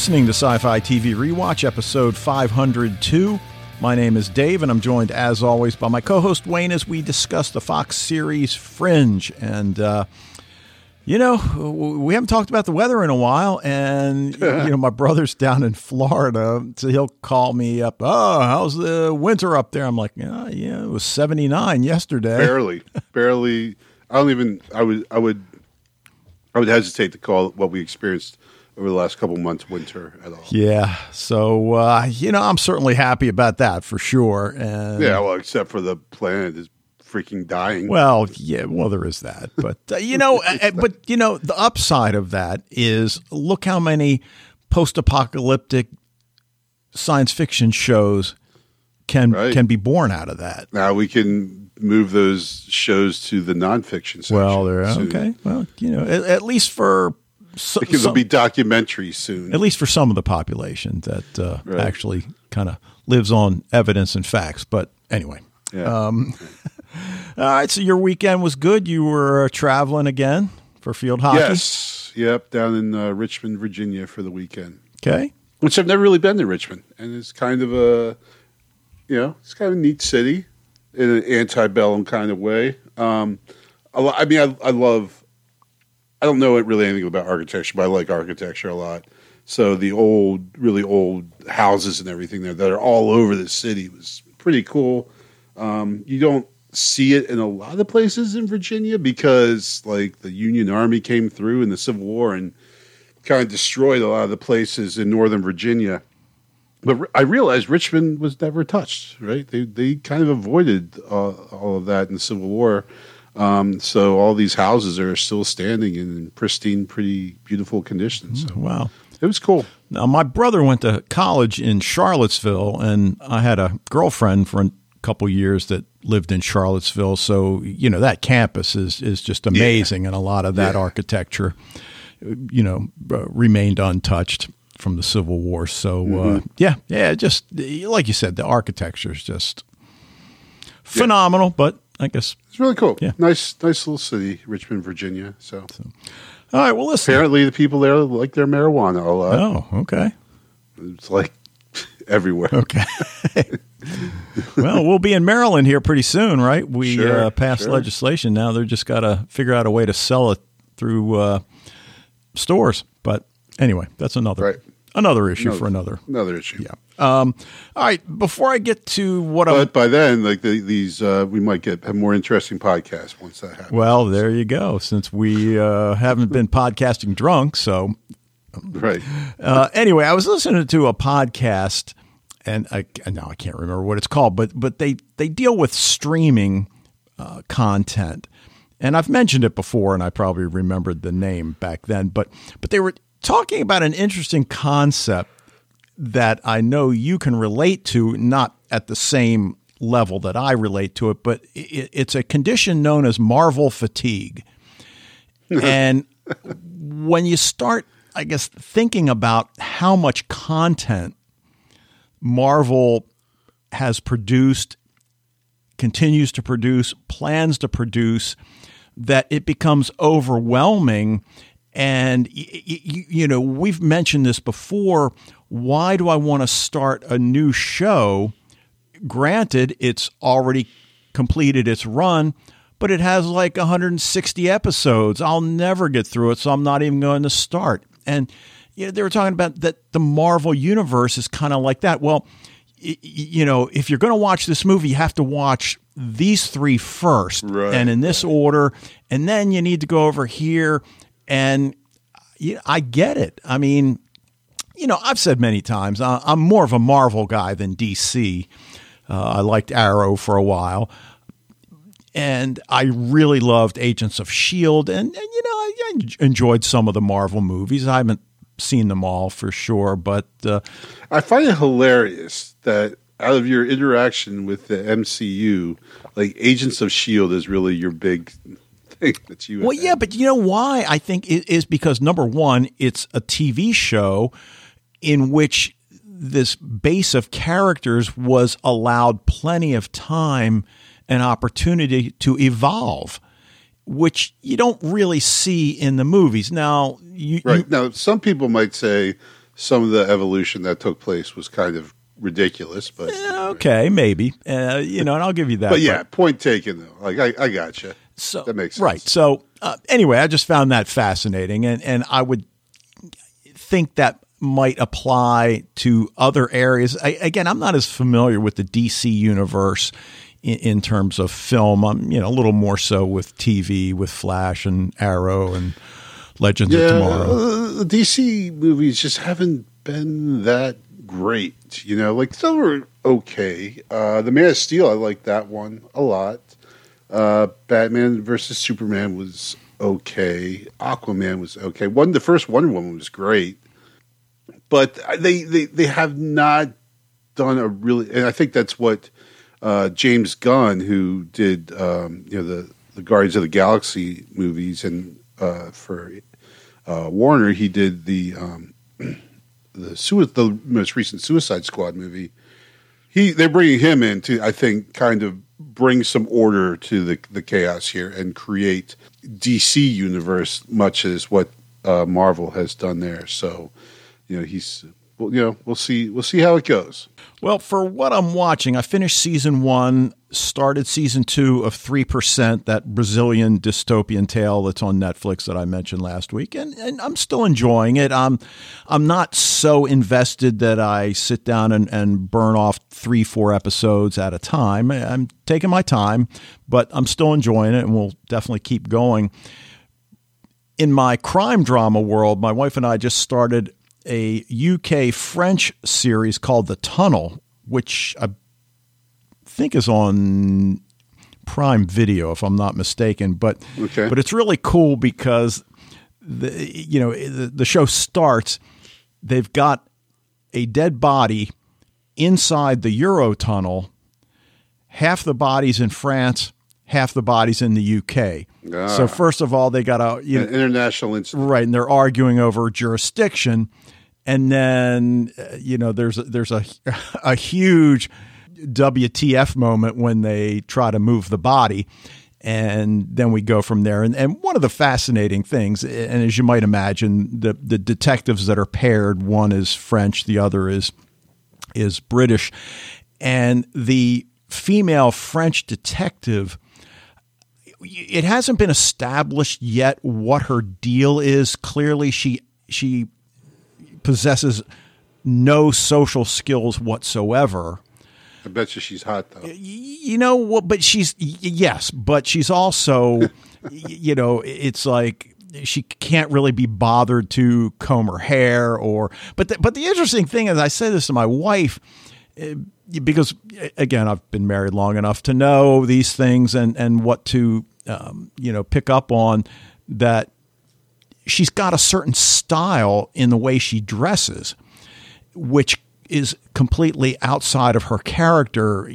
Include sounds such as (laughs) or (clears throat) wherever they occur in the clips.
listening to Sci Fi TV Rewatch, episode 502. My name is Dave, and I'm joined, as always, by my co host Wayne as we discuss the Fox series Fringe. And, uh, you know, we haven't talked about the weather in a while, and (laughs) you know, my brother's down in Florida, so he'll call me up. Oh, how's the winter up there? I'm like, oh, yeah, it was 79 yesterday. Barely, barely. I don't even. I would. I would. I would hesitate to call what we experienced over the last couple months winter at all. Yeah. So uh, you know, I'm certainly happy about that for sure. And yeah, well, except for the planet is freaking dying. Well, yeah, well, there is that, but uh, you know, uh, (laughs) but you know, the upside of that is look how many post-apocalyptic science fiction shows can right. can be born out of that. Now we can move those shows to the nonfiction section. Well, they're okay. Well, you know, at, at least for so, because there'll be documentaries soon. At least for some of the population that uh, right. actually kind of lives on evidence and facts. But anyway. Yeah. Um, (laughs) all right. So your weekend was good. You were uh, traveling again for field hockey. Yes. Yep. Down in uh, Richmond, Virginia for the weekend. Okay. Which I've never really been to Richmond, and it's kind of a, you know, it's kind of a neat city in an antebellum kind of way. Um, I, mean, I, I love I don't know really anything about architecture, but I like architecture a lot. So the old, really old houses and everything there that are all over the city was pretty cool. Um, you don't see it in a lot of places in Virginia because like the Union Army came through in the Civil War and kind of destroyed a lot of the places in Northern Virginia. But I realized Richmond was never touched. Right? They they kind of avoided uh, all of that in the Civil War. Um, so all these houses are still standing in pristine, pretty beautiful conditions. So wow. It was cool. Now, my brother went to college in Charlottesville, and I had a girlfriend for a couple years that lived in Charlottesville. So, you know, that campus is, is just amazing, yeah. and a lot of that yeah. architecture, you know, uh, remained untouched from the Civil War. So, uh, mm-hmm. uh, yeah, yeah, just like you said, the architecture is just phenomenal, yeah. but I guess really cool. Yeah, nice, nice little city, Richmond, Virginia. So, so. all right. Well, listen. Apparently, the people there like their marijuana a lot. Oh, okay. It's like (laughs) everywhere. Okay. (laughs) well, we'll be in Maryland here pretty soon, right? We sure, uh, passed sure. legislation now. They're just got to figure out a way to sell it through uh, stores. But anyway, that's another right. another issue another, for another another issue. Yeah. Um, all right, before I get to what but I'm, by then, like the, these, uh, we might get have more interesting podcasts once that happens. Well, there you go. Since we uh, haven't been podcasting drunk, so right. Uh, anyway, I was listening to a podcast, and I now I can't remember what it's called, but but they they deal with streaming uh, content, and I've mentioned it before, and I probably remembered the name back then, but but they were talking about an interesting concept that I know you can relate to, not at the same level that I relate to it, but it, it's a condition known as Marvel fatigue. (laughs) and when you start, I guess, thinking about how much content Marvel has produced, continues to produce, plans to produce, that it becomes overwhelming. And, you know, we've mentioned this before why do I want to start a new show? Granted, it's already completed its run, but it has like 160 episodes. I'll never get through it, so I'm not even going to start. And you know, they were talking about that the Marvel universe is kind of like that. Well, you know, if you're going to watch this movie, you have to watch these three first, right. and in this order, and then you need to go over here. And you know, I get it. I mean, you know, I've said many times, I'm more of a Marvel guy than DC. Uh, I liked Arrow for a while. And I really loved Agents of S.H.I.E.L.D. And, and you know, I, I, enjoyed some of the Marvel movies. I haven't seen them all for sure, but. Uh, I find it hilarious that out of your interaction with the MCU, like Agents of S.H.I.E.L.D. is really your big thing that you. Well, yeah, but you know why? I think it is because number one, it's a TV show in which this base of characters was allowed plenty of time and opportunity to evolve, which you don't really see in the movies. Now, you, right you, now, some people might say some of the evolution that took place was kind of ridiculous. But okay, maybe uh, you know, and I'll give you that. But yeah, point taken though. Like I, I got you. So that makes sense. right. So uh, anyway, I just found that fascinating, and and I would think that might apply to other areas. I, again, I'm not as familiar with the DC universe in, in, terms of film. I'm you know a little more so with TV, with Flash and Arrow and Legends yeah, of Tomorrow. Uh, DC movies just haven't been that great. You know, like some were okay. Uh, the Man of Steel, I like that one a lot. Uh, Batman versus Superman was okay. Aquaman was okay. One, the first Wonder Woman was great, but they they they have not done a really. And I think that's what uh, James Gunn, who did um, you know the the Guardians of the Galaxy movies, and for Warner, he did the um, (clears throat) the sui- the most recent Suicide Squad movie. He they're bringing him in to I think kind of bring some order to the the chaos here and create DC universe much as what uh, Marvel has done there. So you know he's well, you know we'll see we'll see how it goes. Well, for what I'm watching, I finished season one, started season two of 3%, that Brazilian dystopian tale that's on Netflix that I mentioned last week, and, and I'm still enjoying it. I'm, I'm not so invested that I sit down and, and burn off three, four episodes at a time. I'm taking my time, but I'm still enjoying it, and we'll definitely keep going. In my crime drama world, my wife and I just started a UK French series called The Tunnel, which I think is on Prime Video, if I'm not mistaken. But okay. but it's really cool because the you know the, the show starts. They've got a dead body inside the Euro tunnel. Half the bodies in France, half the bodies in the UK. Ah. So first of all, they got a you know, international incident, right? And they're arguing over jurisdiction and then uh, you know there's a, there's a (laughs) a huge WTF moment when they try to move the body and then we go from there and, and one of the fascinating things and as you might imagine the the detectives that are paired one is French the other is is British and the female French detective it hasn't been established yet what her deal is clearly she she possesses no social skills whatsoever. I bet you she's hot though. You know what? But she's yes, but she's also, (laughs) you know, it's like she can't really be bothered to comb her hair or. But the, but the interesting thing is, I say this to my wife eh, because again, I've been married long enough to know these things and and what to um, you know pick up on that she's got a certain style in the way she dresses, which is completely outside of her character.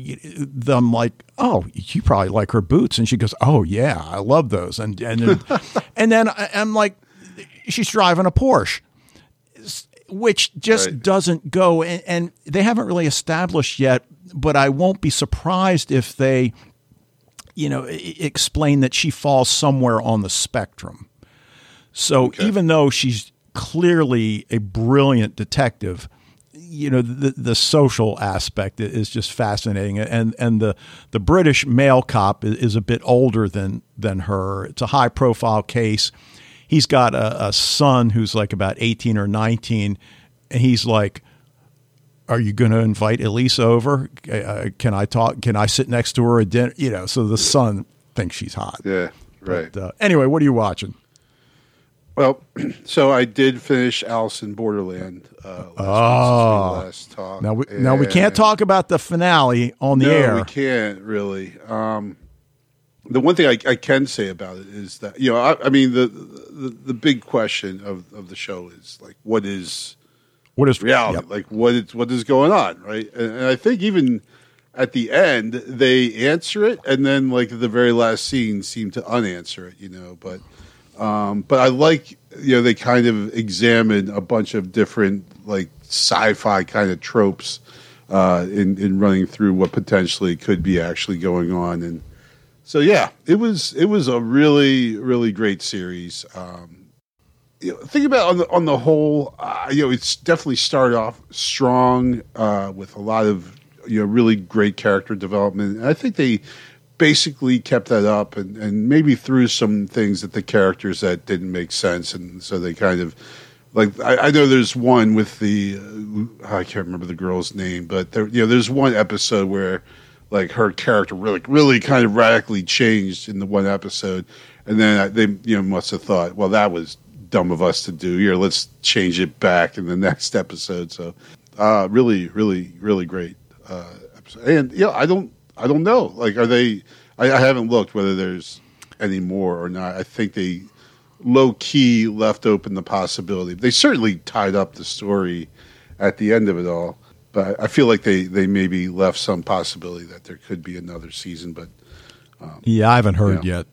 I'm like, oh, you probably like her boots, and she goes, oh yeah, I love those, and and then, (laughs) and then I'm like, she's driving a Porsche, which just right. doesn't go, and, and they haven't really established yet. But I won't be surprised if they, you know, explain that she falls somewhere on the spectrum. So okay. even though she's clearly a brilliant detective, you know the the social aspect is just fascinating, and and the the British male cop is, a bit older than than her. It's a high profile case. He's got a, a son who's like about eighteen or nineteen, and he's like, "Are you going to invite Elise over? Uh, can I talk? Can I sit next to her at dinner?" You know, so the son thinks she's hot. Yeah, right. But, uh, anyway, what are you watching? Well, (clears throat) so I did finish Alice in Borderland. Uh, last, oh, last talk. Now we now we can't talk about the finale on the no, air. We can't really. Um, the one thing I, I, can say about it is that you know I, I mean the, the, the big question of, of the show is like what is what is reality yep. like what is what is going on right and, and I think even at the end they answer it and then like the very last scene seem to unanswer it you know but um, but I like you know they kind of examine a bunch of different like sci-fi kind of tropes uh, in in running through what potentially could be actually going on, and so yeah, it was it was a really really great series. Um, you know, think about on the on the whole, uh, you know, it's definitely started off strong uh, with a lot of you know really great character development. And I think they basically kept that up and, and maybe threw some things at the characters that didn't make sense, and so they kind of like I, I know there's one with the uh, I can't remember the girl's name, but there you know there's one episode where like her character really really kind of radically changed in the one episode, and then they you know must have thought well that was dumb of us to do. Here let's change it back in the (laughs) next episode. So uh, really really really great uh, episode. and yeah I don't I don't know. Like are they I, I haven't looked whether there's any more or not. I think they low key left open the possibility. They certainly tied up the story at the end of it all but I feel like they they maybe left some possibility that there could be another season but um, yeah I haven't heard yeah. yet.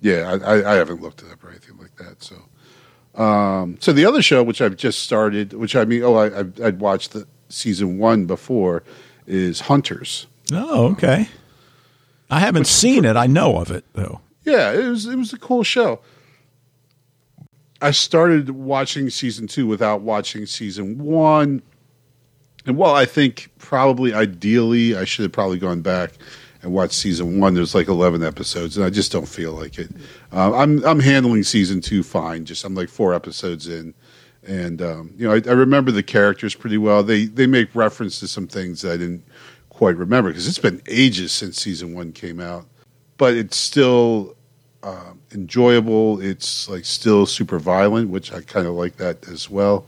Yeah I, I haven't looked it up or anything like that so um, so the other show, which I've just started, which I mean, oh, I, I'd watched the season one before, is Hunters. Oh, okay. I haven't which, seen it. I know of it though. Yeah, it was it was a cool show. I started watching season two without watching season one, and while I think probably ideally I should have probably gone back and watched season one. There's like 11 episodes, and I just don't feel like it. Uh, I'm I'm handling season two fine. Just I'm like four episodes in, and um, you know I, I, remember the characters pretty well. They they make reference to some things that I didn't quite remember because it's been ages since season one came out, but it's still. Uh, enjoyable. It's like still super violent, which I kind of like that as well.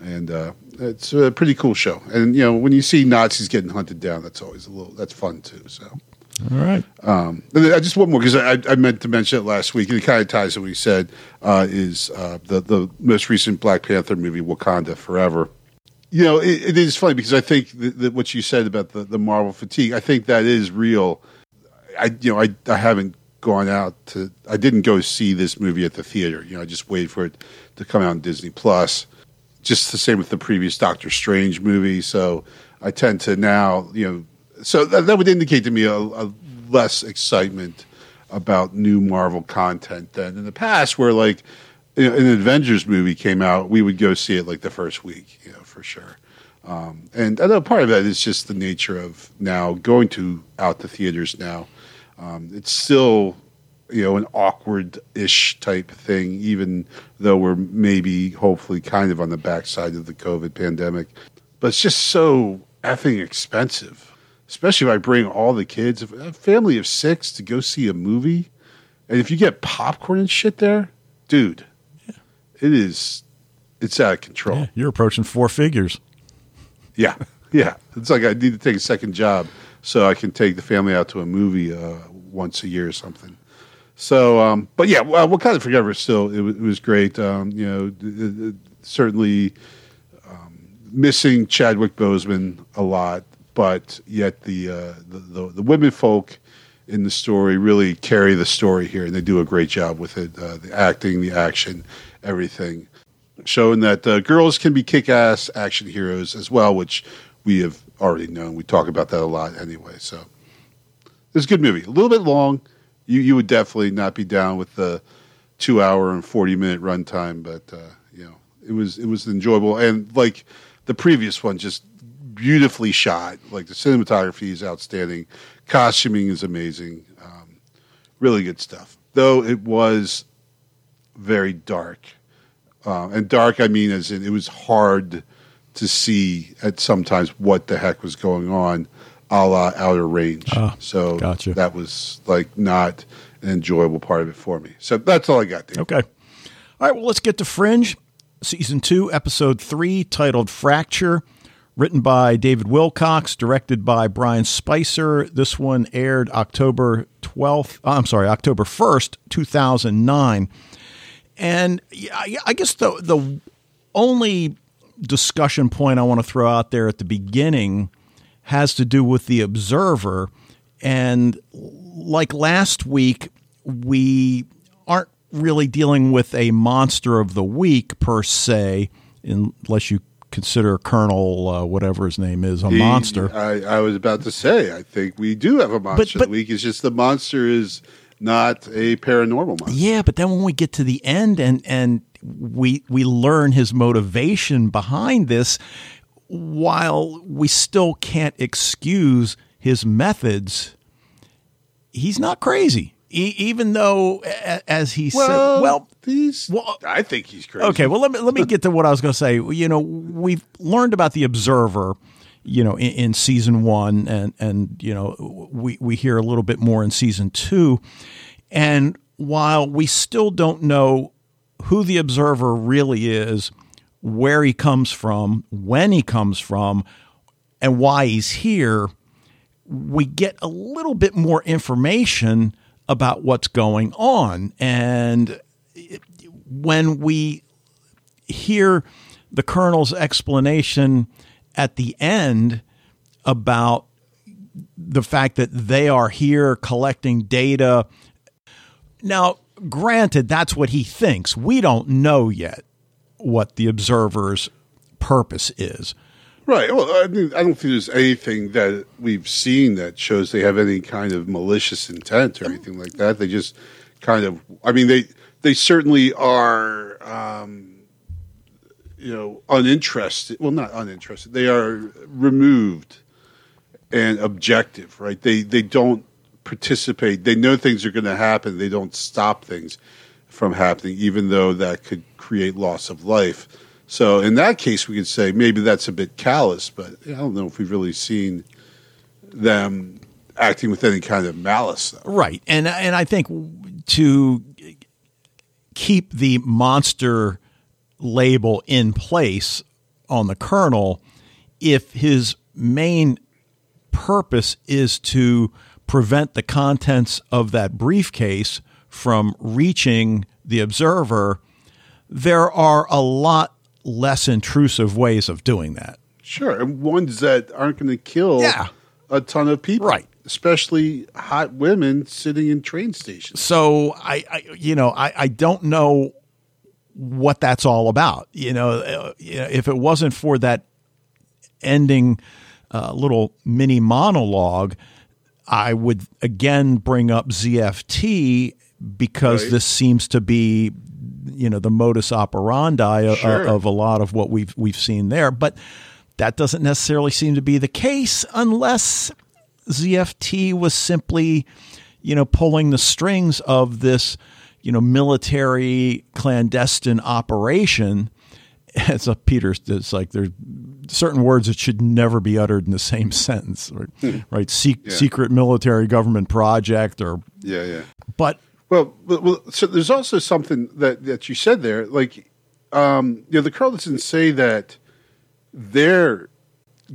And uh, it's a pretty cool show. And you know, when you see Nazis getting hunted down, that's always a little that's fun too. So all right. Um, I just one more because I, I, meant to mention it last week, and it kind of ties to what you said. Uh, is uh, the the most recent Black Panther movie, Wakanda Forever? You know, it, it is funny because I think that what you said about the, the Marvel fatigue, I think that is real. I you know I I haven't gone out to I didn't go see this movie at the theater. You know, I just waited for it to come out on Disney Plus. Just the same with the previous Doctor Strange movie. So I tend to now, you know, so that, that would indicate to me a, a, less excitement about new Marvel content than in the past, where like an Avengers movie came out, we would go see it like the first week, you know, for sure. Um, and I know part of that is just the nature of now going to out the theaters now. Um, it's still you know an awkward-ish type thing, even though we're maybe hopefully kind of on the backside of the COVID pandemic. But it's just so effing expensive especially if I bring all the kids, a family of six to go see a movie, and if you get popcorn and shit there, dude, yeah. it is, it's out of control. Yeah, you're approaching four figures. Yeah, (laughs) yeah. It's like I need to take a second job so I can take the family out to a movie uh, once a year or something. So, um, but yeah, well, Wakanda Forever still it, still. it was great. Um, you know, it, it, certainly um, missing Chadwick Boseman a lot but yet the, uh, the, the, the women folk in the story really carry the story here, and they do a great job with it. Uh, the acting, the action, everything, showing that uh, girls can be kick-ass action heroes as well, which we have already known. We talk about that a lot anyway. So it's a good movie. A little bit long. You you would definitely not be down with the two hour and forty minute runtime, but uh, you know it was it was enjoyable and like the previous one, just beautifully shot. Like the cinematography is outstanding, costuming is amazing, um, really good stuff. Though it was very dark, uh, and dark I mean as in it was hard to see at sometimes what the heck was going on, a la Outer Range. Oh, so gotcha. that was like not an enjoyable part of it for me. So that's all I got. Dave. Okay. All right. Well, let's get to Fringe, season two, episode three, titled "Fracture." Written by David Wilcox, directed by Brian Spicer. This one aired October 12th, uh, I'm sorry, October 1st, 2009. And I guess the, the only discussion point I want to throw out there at the beginning has to do with the observer. And like last week, we aren't really dealing with a monster of the week per se, unless you consider Colonel uh, whatever his name is a he, monster. I, I, was about to say, I think we do have a monster but, but, of the week. It's just the monster is not a paranormal monster. Yeah, but then when we get to the end and and we we learn his motivation behind this while we still can't excuse his methods he's not crazy e- even though as he well, said well he's well, I think he's crazy. Okay, well let me let me get to what I was going to say. You know, we've learned about the observer you know, in, in, season one, and and you know, we we hear a little bit more in season two, and while we still don't know who the observer really is, where he comes from, when he comes from, and why he's here, we get a little bit more information about what's going on, and when we hear the colonel's explanation at the end about the fact that they are here collecting data. Now, granted, that's what he thinks. We don't know yet what the observer's purpose is. Right. Well, I mean, I don't think there's anything that we've seen that shows they have any kind of malicious intent or anything like that. They just kind of, I mean, they they certainly are. Um, you know, uninterested. Well, not uninterested. They are removed and objective, right? They they don't participate. They know things are going to happen. They don't stop things from happening, even though that could create loss of life. So in that case, we could say maybe that's a bit callous, but I don't know if we've really seen them acting with any kind of malice. Though. Right, and and I think to keep the monster label in place on the colonel if his main purpose is to prevent the contents of that briefcase from reaching the observer, there are a lot less intrusive ways of doing that. Sure, and ones that aren't going to kill yeah. a ton of people, right? Especially hot women sitting in train stations. So I, I you know, I, I don't know what that's all about. You know, uh, if it wasn't for that ending uh, little mini monologue, I would again bring up ZFT because right. this seems to be, you know, the modus operandi sure. of, of a lot of what we've we've seen there. But that doesn't necessarily seem to be the case unless ZFT was simply, you know, pulling the strings of this you know, military clandestine operation. (laughs) It's a Peter. It's like there's certain words that should never be uttered in the same (laughs) sentence, right? Hmm. right? Se- yeah. Secret military government project, or yeah, yeah. But well, well, so there's also something that that you said there, like, um, you know, the colonel doesn't say that they're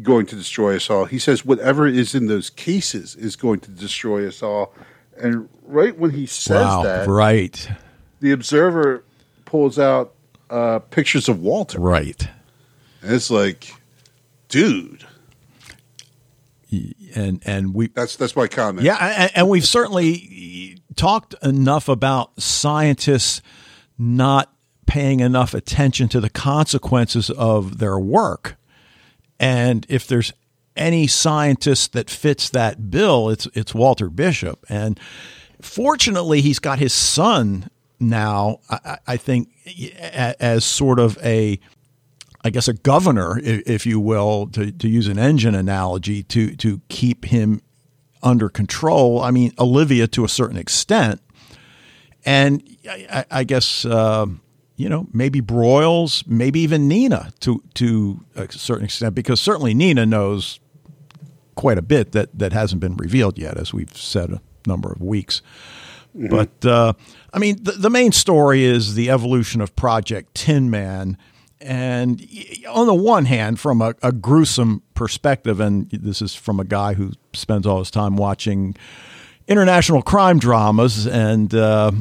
going to destroy us all. He says whatever is in those cases is going to destroy us all. And right when he says wow, that, right, the observer pulls out uh, pictures of Walter. Right. And it's like, dude. And and we that's that's my comment. Yeah, and, and we've certainly talked enough about scientists not paying enough attention to the consequences of their work. And if there's any scientist that fits that bill, it's it's Walter Bishop. And fortunately, he's got his son now. I, I think as sort of a I guess a governor, if you will, to, to use an engine analogy, to to keep him under control. I mean, Olivia to a certain extent, and I, I guess uh, you know maybe Broyles, maybe even Nina to to a certain extent, because certainly Nina knows quite a bit that that hasn't been revealed yet, as we've said a number of weeks. Mm-hmm. But uh, I mean, the, the, main story is the evolution of Project Tin Man. And on the one hand, from a, a, gruesome perspective, and this is from a guy who spends all his time watching international crime dramas, and uh,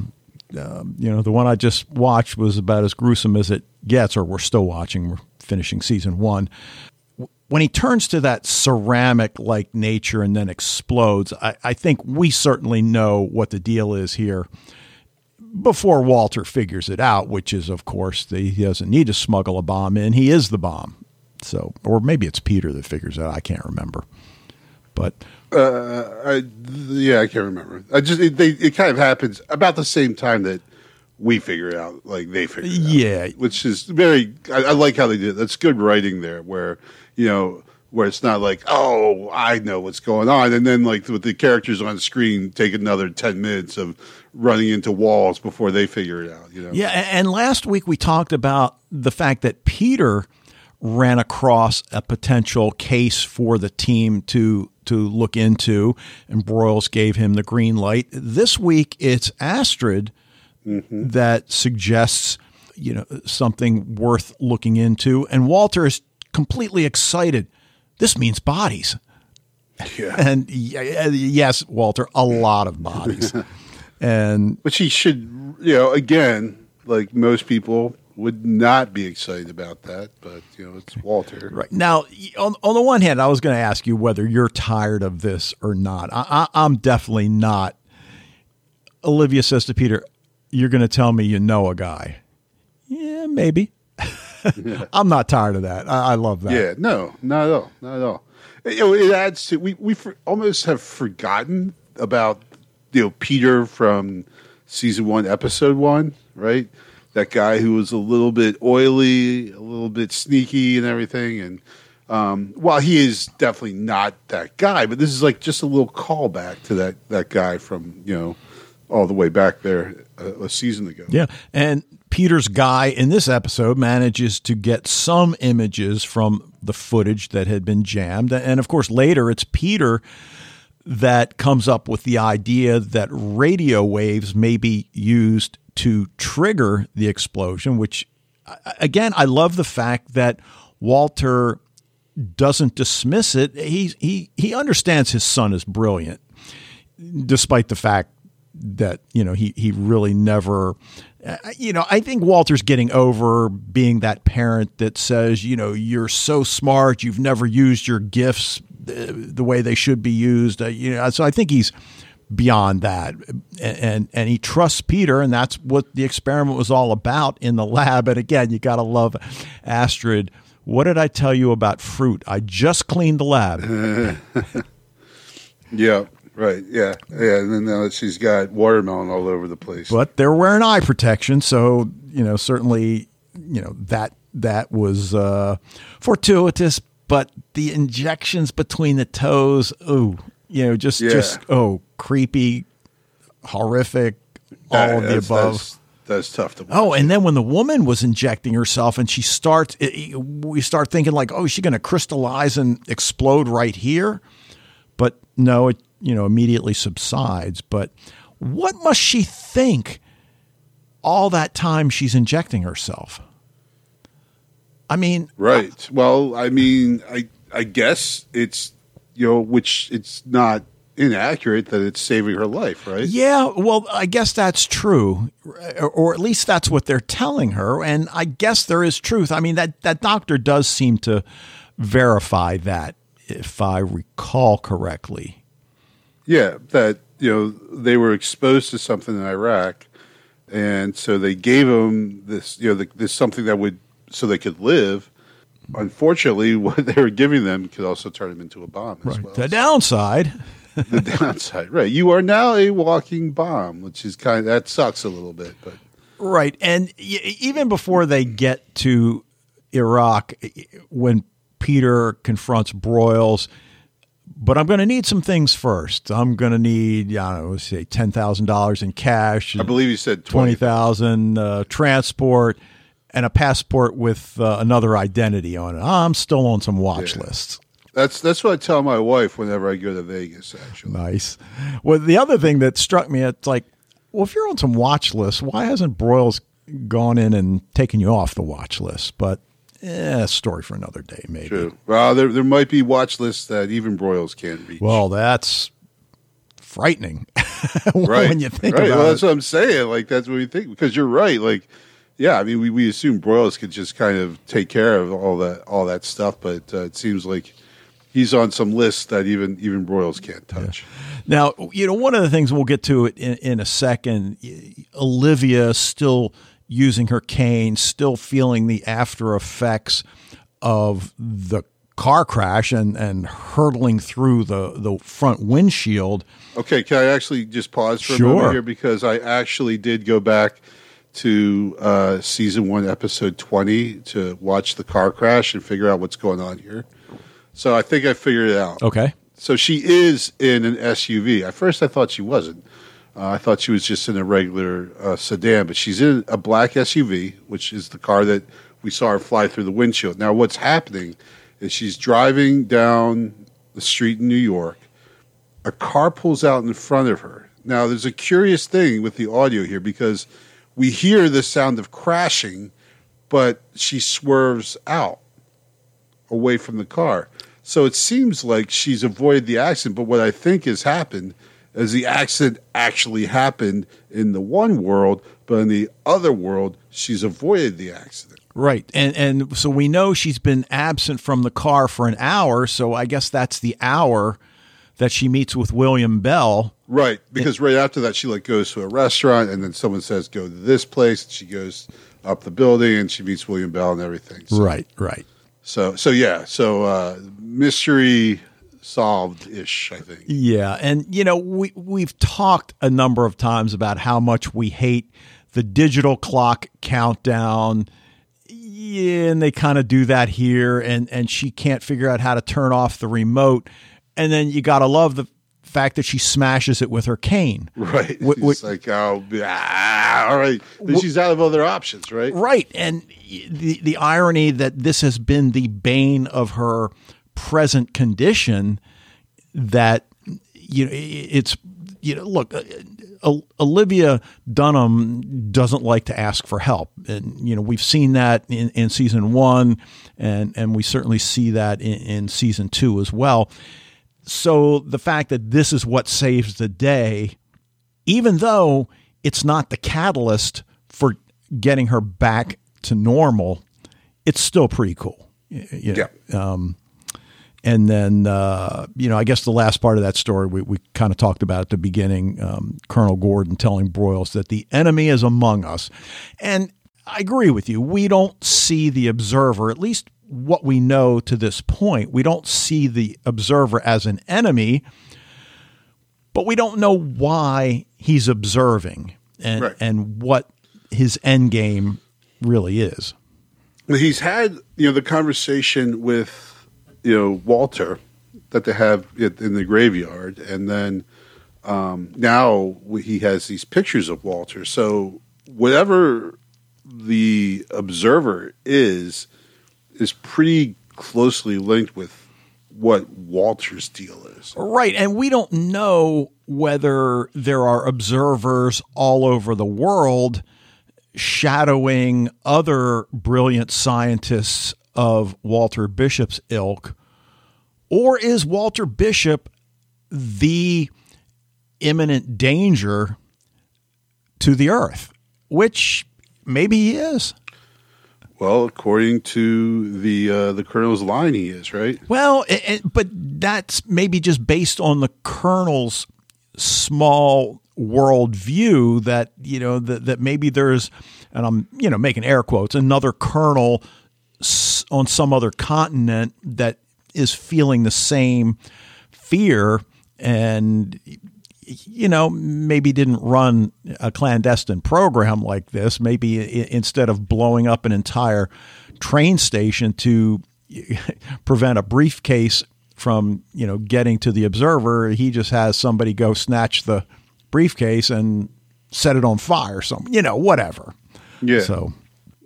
uh, you know, the one I just watched was about as gruesome as it gets, or we're still watching. We're finishing season one when he turns to that ceramic like nature and then explodes, I, I, think we certainly know what the deal is here before Walter figures it out, which is, of course, the, he doesn't need to smuggle a bomb in. He is the bomb. So, or maybe it's Peter that figures it out. I can't remember. But uh, I, yeah, I can't remember. I just it, they, it kind of happens about the same time that we figure it out like they figure it Yeah. out. Yeah, which is very, I, I like how they did it. That's good writing there where, you know, where it's not like, oh, I know what's going on. And then, like, with the characters on screen, take another 10 minutes of running into walls before they figure it out, you know? Yeah, and last week we talked about the fact that Peter ran across a potential case for the team to to look into, and Broyles gave him the green light. This week it's Astrid mm-hmm. that suggests you know something worth looking into, and Walter is completely excited. This means bodies. Yeah. And uh, yes, Walter, a lot of bodies. (laughs) and Which he should, you know, again, like most people would not be excited about that, but, you know, it's Walter. Right now, on, on the one hand, I was going to ask you whether you're tired of this or not. I, I, I'm definitely not. Olivia says to Peter, "You're going to tell me you know a guy." Yeah, maybe. (laughs) (laughs) I'm not tired of that. I, I love that. Yeah, no, not at all, not at all. You know, it adds to we we for, almost have forgotten about you know Peter from season one, episode one, right? That guy who was a little bit oily, a little bit sneaky, and everything. And um, while he is definitely not that guy, but this is like just a little callback to that that guy from you know all the way back there a, a season ago. Yeah. And Peter's guy in this episode manages to get some images from the footage that had been jammed. And of course, later it's Peter that comes up with the idea that radio waves may be used to trigger the explosion, which, again, I love the fact that Walter doesn't dismiss it. He, he, he understands his son is brilliant, despite the fact that you know he he really never uh, you know I think Walter's getting over being that parent that says you know you're so smart you've never used your gifts the, the way they should be used uh, you know so I think he's beyond that. And, and and he trusts Peter and that's what the experiment was all about in the lab. And again you got to love Astrid. What did I tell you about fruit? I just cleaned the lab. (laughs) Yeah, right. Yeah, yeah. And then now she's got watermelon all over the place. but they're wearing eye protection, so you know certainly you know that that was uh, fortuitous. But the injections between the toes, oh, you know, just Yeah. just oh, creepy, horrific, all That- of the above. That's, that's tough to. Oh, and then when the woman was injecting herself and she starts, it- we start thinking like, oh, is she going to crystallize and explode right here? But no, it you know immediately subsides. But what must she think all that time she's injecting herself? I mean, Right. Well, I mean, I I guess it's you know, which it's not inaccurate that it's saving her life, right? Yeah, well, I guess that's true, or, or at least that's what they're telling her, and I guess there is truth. I mean, that that doctor does seem to verify that, if I recall correctly. Yeah, that you know they were exposed to something in Iraq, and so they gave them this you know the, this something that would so they could live. Unfortunately, (laughs) what they were giving them could also turn them into a bomb as well. The downside, (laughs) the downside, right? You are now a walking bomb, which is kind of that sucks a little bit, but right, and y- even before they get to Iraq, when Peter confronts Broyles. But I'm going to need some things first. I'm going to need, I don't know, say ten thousand dollars in cash. I believe you said twenty thousand uh, transport and a passport with uh, another identity on it. I'm still on some watch Yeah. lists. That's that's what I tell my wife whenever I go to Vegas. Actually, Nice. Well, the other thing that struck me, it's like, well, if you're on some watch lists, why hasn't Broyles gone in and taken you off the watch list? But eh, story for another day, maybe. true. Well, there there might be watch lists that even Broyles can't reach. Well, that's frightening (laughs) right. when you think right. about well, it. that's what I'm saying. Like that's what we think because you're right. Like, yeah, I mean, we, we assume Broyles could just kind of take care of all that all that stuff, but uh, it seems like he's on some list that even even Broyles can't touch. Now, you know, one of the things we'll get to it in, in a second. Olivia still using her cane, still feeling the after effects of the car crash and, and hurtling through the, the front windshield. Okay, can I actually just pause for a Sure. moment here because I actually did go back to uh, season one, episode 20 to watch the car crash and figure out what's going on here. So I think I figured it out. Okay. So she is in an SUV. At first, I thought she wasn't. Uh, I thought she was just in a regular uh, sedan, but she's in a black SUV, which is the car that we saw her fly through the windshield. Now, what's happening is she's driving down the street in New York. A car pulls out in front of her. Now, there's a curious thing with the audio here because we hear the sound of crashing, but she swerves out away from the car. So it seems like she's avoided the accident. But what I think has happened is the accident actually happened in the one world, but in the other world, she's avoided the accident. Right. And and so we know she's been absent from the car for an hour, so I guess that's the hour that she meets with William Bell. Right, because right after that, she like goes to a restaurant, and then someone says, "Go to this place." And she goes up the building, and she meets William Bell and everything. So, Right, right. So, so yeah. So uh, mystery solved ish. I think. Yeah, and you know we we've talked a number of times about how much we hate the digital clock countdown. Yeah, and they kind of do that here, and and she can't figure out how to turn off the remote, and then you got to love the fact that she smashes it with her cane. (laughs) Right. Wh- wh- it's like, oh, ah, all right. She's out of other options, right? Right, and the the irony that this has been the bane of her present condition that you know it's you know look uh, Olivia Dunham doesn't like to ask for help and you know we've seen that in, in season 1 and and we certainly see that in, in season 2 as well so the fact that this is what saves the day even though it's not the catalyst for getting her back to normal, it's still pretty cool. You know? Um, and then, uh, you know, I guess the last part of that story we, we kind of talked about at the beginning um, Colonel Gordon telling Broyles that the enemy is among us. And I agree with you. We don't see the observer, at least what we know to this point, we don't see the observer as an enemy but we don't know why he's observing and Right. and what his end game really is. He's had you know the conversation with you know Walter that they have in the graveyard, and then um, now he has these pictures of Walter. So whatever the observer is is pretty closely linked with what Walter's deal is. Right, and we don't know whether there are observers all over the world shadowing other brilliant scientists of Walter Bishop's ilk or is Walter Bishop the imminent danger to the earth, which maybe he is. Well, according to the uh, the colonel's line, he is right. Well, it, it- but that's maybe just based on the colonel's small world view that you know that, that maybe there's, and I'm you know making air quotes, another colonel on some other continent that is feeling the same fear and you know, maybe didn't run a clandestine program like this. Maybe instead of blowing up an entire train station to (laughs) prevent a briefcase from, you know, getting to the observer, he just has somebody go snatch the briefcase and set it on fire. Some, you know, whatever. Yeah. So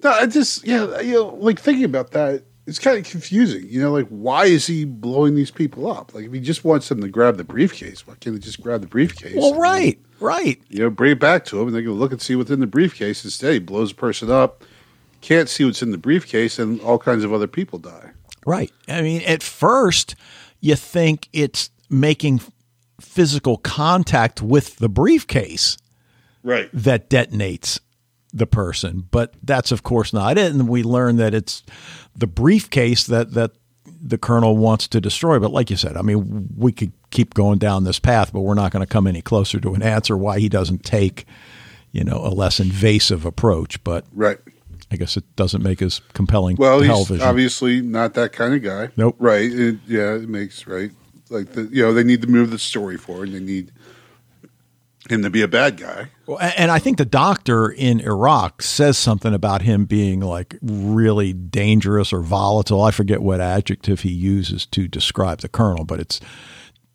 No, I just yeah, you know, like thinking about that, it's kind of confusing. You know, like why is he blowing these people up? Like if he just wants them to grab the briefcase, why can't he just grab the briefcase? well, right, right. You know, bring it back to him, and they can look and see what's in the briefcase. Instead, he blows a person up, can't see what's in the briefcase, and all kinds of other people die. Right. I mean, at first, you think it's making physical contact with the briefcase Right. that detonates the person, but that's of course not it. And we learn that it's the briefcase that that the colonel wants to destroy. But like you said, I mean, we could keep going down this path, but we're not going to come any closer to an answer why he doesn't take, you know, a less invasive approach. But Right. I guess it doesn't make as compelling Well, he's obviously not that kind of guy. Nope. Right. It, yeah, it makes right. Like the you know they need to move the story forward. They need him to be a bad guy. Well, and I think the doctor in Iraq says something about him being like really dangerous or volatile. I forget what adjective he uses to describe the colonel, but it's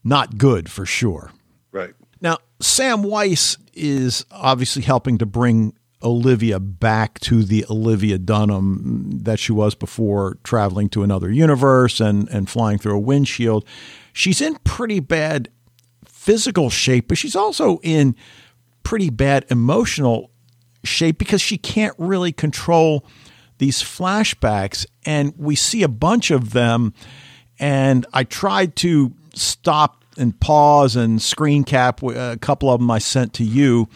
not good for sure. Right. Now, Sam Weiss is obviously helping to bring Olivia back to the Olivia Dunham that she was before traveling to another universe and, and flying through a windshield. She's in pretty bad physical shape, but she's also in pretty bad emotional shape because she can't really control these flashbacks. And we see a bunch of them. And I tried to stop and pause and screen cap a couple of them I sent to you.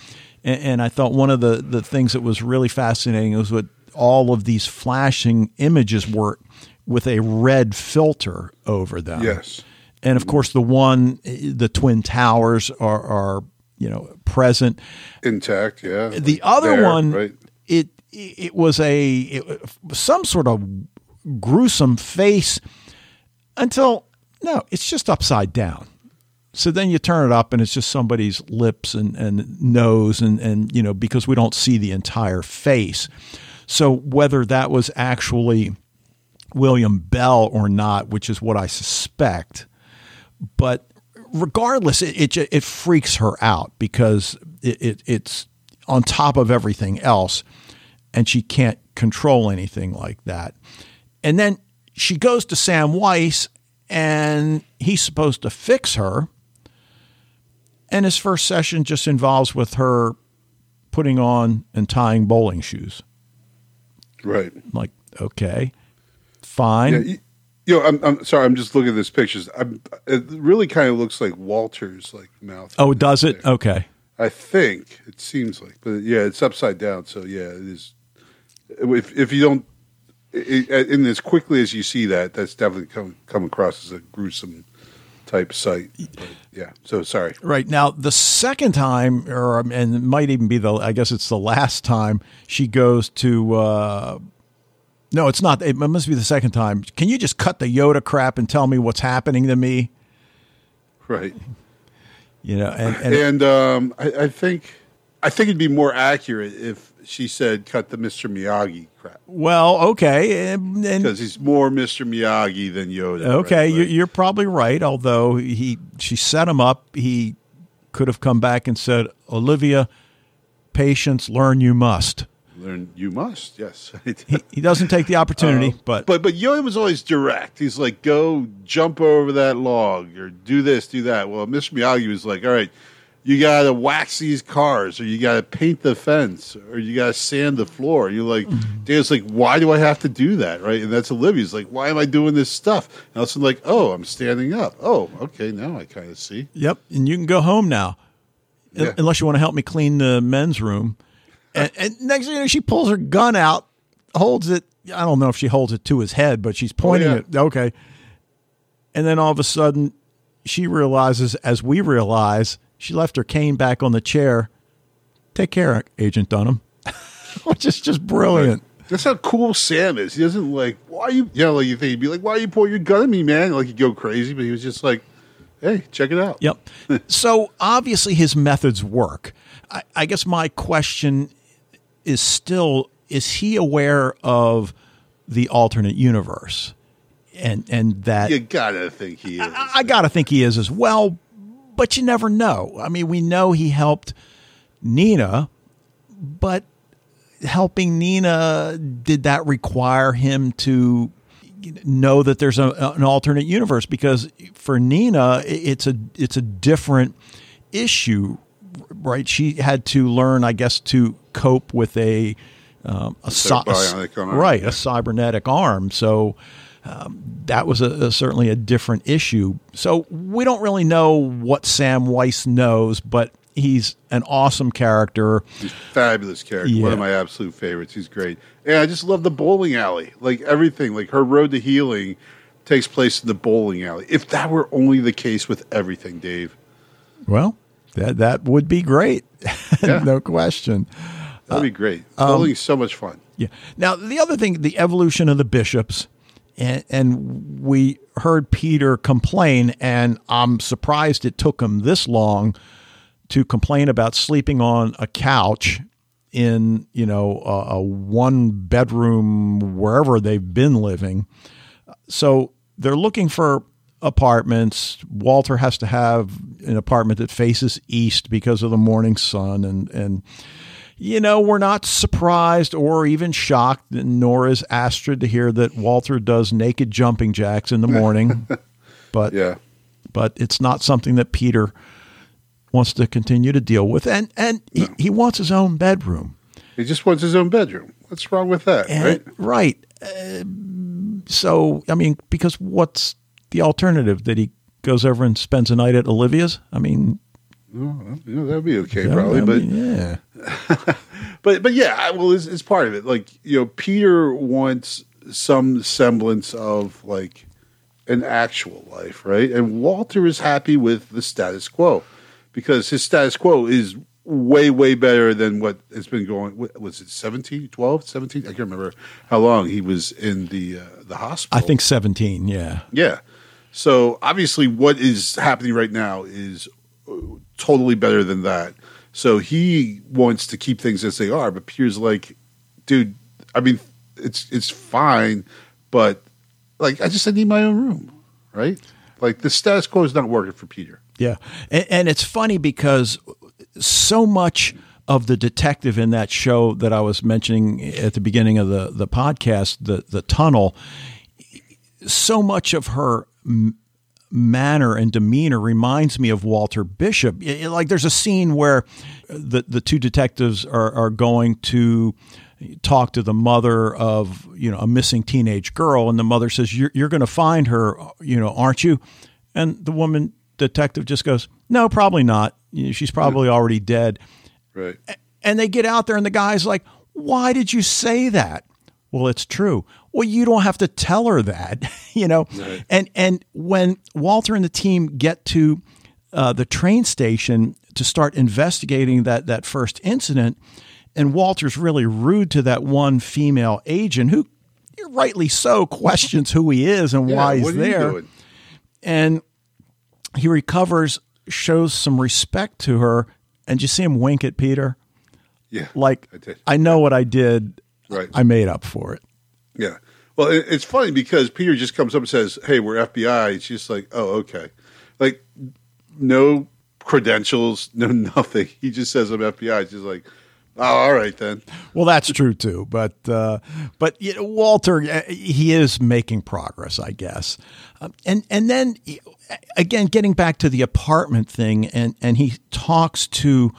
And, I thought one of the, the things that was really fascinating was what all of these flashing images were with a red filter over them. Yes. And of course, the one, the Twin Towers are, are you know, present. Intact, yeah. The Like other there, one, right? it it was a it, some sort of gruesome face until no, it's just upside down. So then you turn it up and it's just somebody's lips and, and nose and, and you know because we don't see the entire face. So whether that was actually William Bell or not, which is what I suspect, but regardless, it it, it freaks her out because it, it it's on top of everything else, and she can't control anything like that. And then she goes to Sam Weiss, and he's supposed to fix her. And his first session just involves with her putting on and tying bowling shoes. Right. Like, okay, fine. Yeah, know, I'm, I'm sorry. I'm just looking at this pictures. I'm, it really kind of looks like Walter's like mouth. oh, does it? Okay. I think it seems like, but yeah, it's upside down. So yeah, it is. If if you don't, it, and as quickly as you see that, that's definitely come come across as a gruesome type sight. But, yeah. So sorry. Right now, the second time, or and it might even be the, I guess it's the last time she goes to. Uh, no, it's not. It must be the second time. Can you just cut the Yoda crap and tell me what's happening to me? Right. You know, and, and And um, I, I think I think it'd be more accurate if she said cut the Mr. Miyagi crap well, okay, because he's more Mr. Miyagi than Yoda. okay, right? you're probably right. Although he, she set him up. He could have come back and said, "Olivia, patience, learn you must." Learn you must. Yes. (laughs) He, he doesn't take the opportunity, but Uh, But but Yoda was always direct. He's like, go jump over that log or do this, do that. Well, Mr. Miyagi was like, all right, you got to wax these cars or you got to paint the fence or you got to sand the floor. You're like, Mm-hmm. Dan's like, why do I have to do that? Right. And that's Olivia's like, why am I doing this stuff? And also like, oh, I'm standing up. Oh, okay. Now I kind of see. Yep, and you can go home now, Yeah. unless you want to help me clean the men's room. And, and next thing you know, she pulls her gun out, holds it. I don't know if she holds it to his head, but she's oh, pointing yeah. it. Okay, and then all of a sudden, she realizes, as we realize, she left her cane back on the chair. Take care, Agent Dunham, (laughs) which is just brilliant. That's how cool Sam is. He doesn't like, why you, you know, like you think he'd be like, why are you pull your gun at me, man? Like he'd go crazy, but he was just like, hey, check it out. Yep. (laughs) so obviously his methods work. I, I guess my question is still: Is he aware of the alternate universe, and and that You gotta think he is. I, I got to think he is as well, but you never know. I mean, we know he helped Nina, but helping Nina did that require him to know that there's a, an alternate universe? Because for Nina, it's a it's a different issue, right? She had to learn, I guess, to cope with a um, a, bionic arm, right a cybernetic arm. So um, that was a, a- certainly a different issue. So we don't really know what Sam Weiss knows, but he's an awesome character. He's a fabulous character. One of my absolute favorites. He's great. And I just love the bowling alley. Like everything, like her road to healing takes place in the bowling alley. If that were only the case with everything, Dave. Well, that that would be great, (laughs) Yeah. no question. That'd be great. um, Bowling's so much fun. Yeah. Now the other thing, the evolution of the bishops, and, and we heard Peter complain, and I'm surprised it took him this long to complain about sleeping on a couch in you know a, a one bedroom wherever they've been living. So they're looking for apartments. Walter has to have an apartment that faces east because of the morning sun and and you know, we're not surprised or even shocked, nor is Astrid to hear that Walter does naked jumping jacks in the morning. (laughs) but Yeah. but it's not something that Peter wants to continue to deal with. And and he, he wants his own bedroom. He just wants his own bedroom. What's wrong with that, And- right? right. Uh, so I mean, because what's the alternative? That he goes over and spends a night at Olivia's? I mean, Oh, you know, that'd be okay, I probably. But yeah. (laughs) but but yeah, well, it's, it's part of it. Like you know, Peter wants some semblance of like an actual life, right? And Walter is happy with the status quo because his status quo is way way better than what has been going. what- Was it 17, 12, 17? I can't remember how long he was in the uh, the hospital. I think seventeen. Yeah. Yeah. So obviously, what is happening right now is uh, totally better than that. So he wants to keep things as they are, but Peter's like, dude, I mean, it's it's fine, but like, I just I need my own room, right? Like the status quo is not working for Peter. Yeah. And, and it's funny because so much of the detective in that show that I was mentioning at the beginning of the, the podcast, the, the tunnel, so much of her m- manner and demeanor reminds me of Walter Bishop. I- I- Like there's a scene where the, the two detectives are, are going to talk to the mother of you know a missing teenage girl and the mother says you're, you're going to find her you know aren't you and the woman detective just goes no probably not she's probably already dead Right. and they get out there and the guy's like why did you say that well it's true well you don't have to tell her that (laughs) you know Right. and and when walter and the team get to uh, the train station to start investigating that that first incident and walter's really rude to that one female agent who rightly so questions who he is and (laughs) Yeah, why he's what are you there and he recovers shows some respect to her and you see him wink at peter Yeah. like I. I know what I did. Right. I made up for it. Yeah. Well, it's funny because Peter just comes up and says, "Hey, we're FBI." It's just like, "Oh, okay." Like no credentials, (laughs) no nothing. He just says, "I'm FBI." It's just like, "Oh, all right then." Well, that's true too. But uh, but you know, Walter, uh, he is making progress, I guess. Um, and and then again, getting back to the apartment thing, and and he talks to.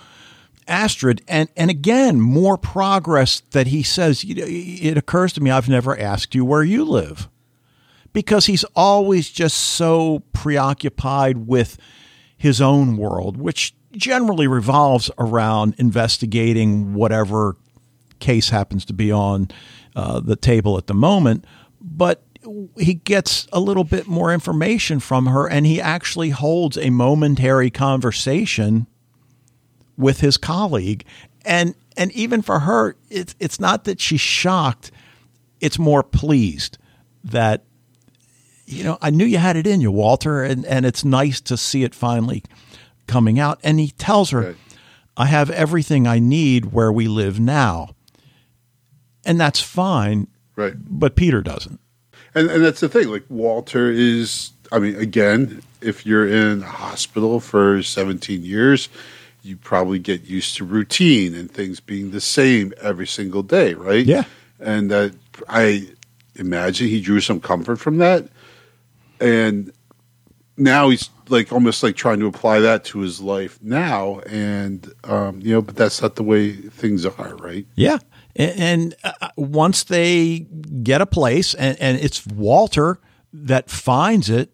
Astrid, and and again, more progress that he says. It occurs to me I've never asked you where you live, because he's always just so preoccupied with his own world, which generally revolves around investigating whatever case happens to be on uh, the table at the moment. But he gets a little bit more information from her, and he actually holds a momentary conversation with his colleague. And and even for her, it's it's not that she's shocked; it's more pleased that you know I knew you had it in you, Walter, and and it's nice to see it finally coming out. And he tells her, Right. "I have everything I need where we live now," and that's fine. Right. But Peter doesn't. And and that's the thing. Like Walter is. I mean, again, if you're in a hospital for 17 years, you probably get used to routine and things being the same every single day, right? Yeah. And that I imagine he drew some comfort from that. And now he's like almost like trying to apply that to his life now. And, um, you know, but that's not the way things are, right? Yeah. And, and uh, once they get a place, and, and it's Walter that finds it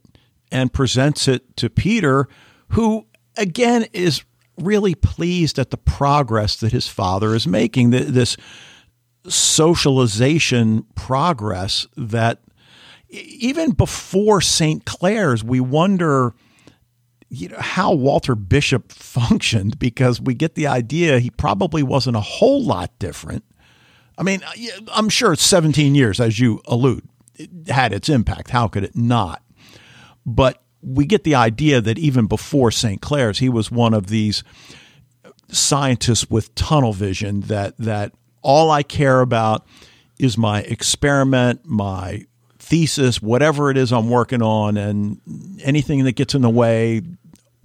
and presents it to Peter, who again is really pleased at the progress that his father is making. This socialization progress that even before St. Clair's, we wonder you know how Walter Bishop (laughs) functioned because we get the idea he probably wasn't a whole lot different. I mean, uh, I'm sure it's 17 years, as you allude, it had its impact. How could it not? But we get the idea that even before St. Clair's, he was one of these scientists with tunnel vision that that all I care about is my experiment, my thesis, whatever it is I'm working on, and anything that gets in the way,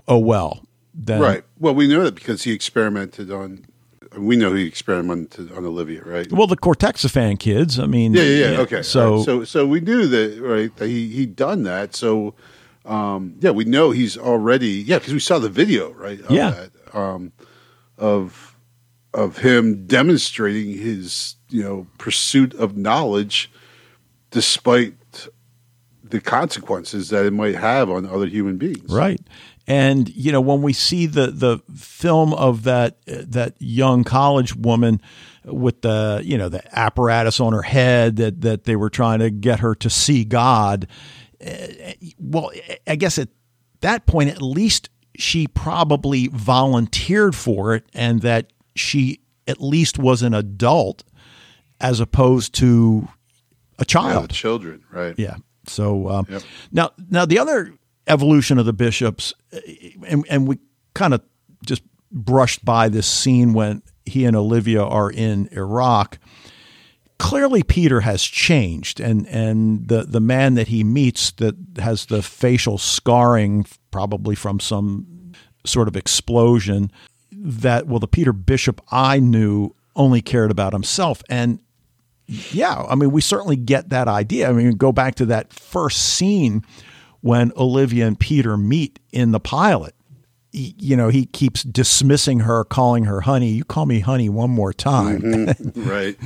oh well. Then, right. Well, we know that because he experimented on. We know he experimented on Olivia, right? Well, the Cortexiphan kids. I mean, Yeah, yeah, yeah. Okay. So, Right. so, so we knew that, right? That he he done that. So, um, yeah, we know he's already. Yeah, because we saw the video, right? Of Yeah. That, um, of of him demonstrating his you know pursuit of knowledge, despite the consequences that it might have on other human beings. Right. And you know when we see the the film of that that young college woman with the you know the apparatus on her head that that they were trying to get her to see God, well, I guess at that point at least she probably volunteered for it, and that she at least was an adult as opposed to a Yeah, child. children, right? Yeah. So um, Yep. now, now the other evolution of the bishops, and, and we kind of just brushed by this scene when he and Olivia are in Iraq. Clearly, Peter has changed, and and the the man that he meets that has the facial scarring, probably from some sort of explosion. That well, the Peter Bishop I knew only cared about himself, and yeah, I mean, we certainly get that idea. I mean, go back to that first scene when Olivia and Peter meet in the pilot. He- you know, he keeps dismissing her, calling her honey. You call me honey one more time. Mm-hmm. (laughs) right.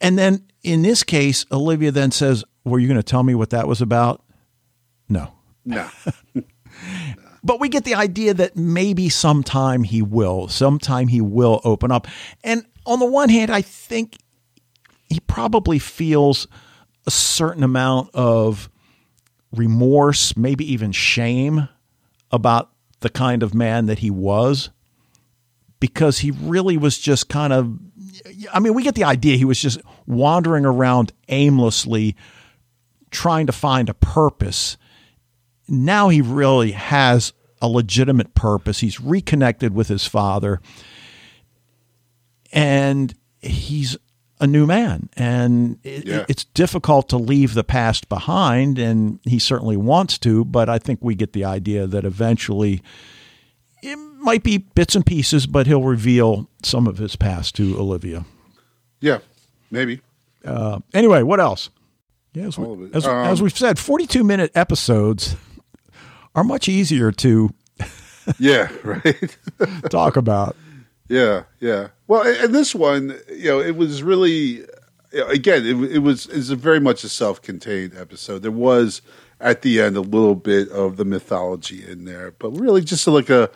And then in this case, Olivia then says, Were you going to tell me what that was about? No. No. (laughs) But we get the idea that maybe sometime he will, sometime he will open up. And on the one hand, I think he probably feels a certain amount of remorse, maybe even shame about the kind of man that he was because he really was just kind of I mean, we get the idea he was just wandering around aimlessly trying to find a purpose now he really has a legitimate purpose. He's reconnected with his father and he's a new man. And it, Yeah. it's difficult to leave the past behind, and he certainly wants to, but I think we get the idea that eventually it might be bits and pieces, but he'll reveal some of his past to Olivia. Yeah. Maybe. Uh, anyway, what else? Yeah, as, we, as, Um, as we've said, 42 minute episodes are much easier to Yeah. (laughs) Right. (laughs) talk about. Yeah, yeah. Well, and this one, you know, it was really, again, it, it was a very much a self-contained episode. There was at the end a little bit of the mythology in there, but really just like a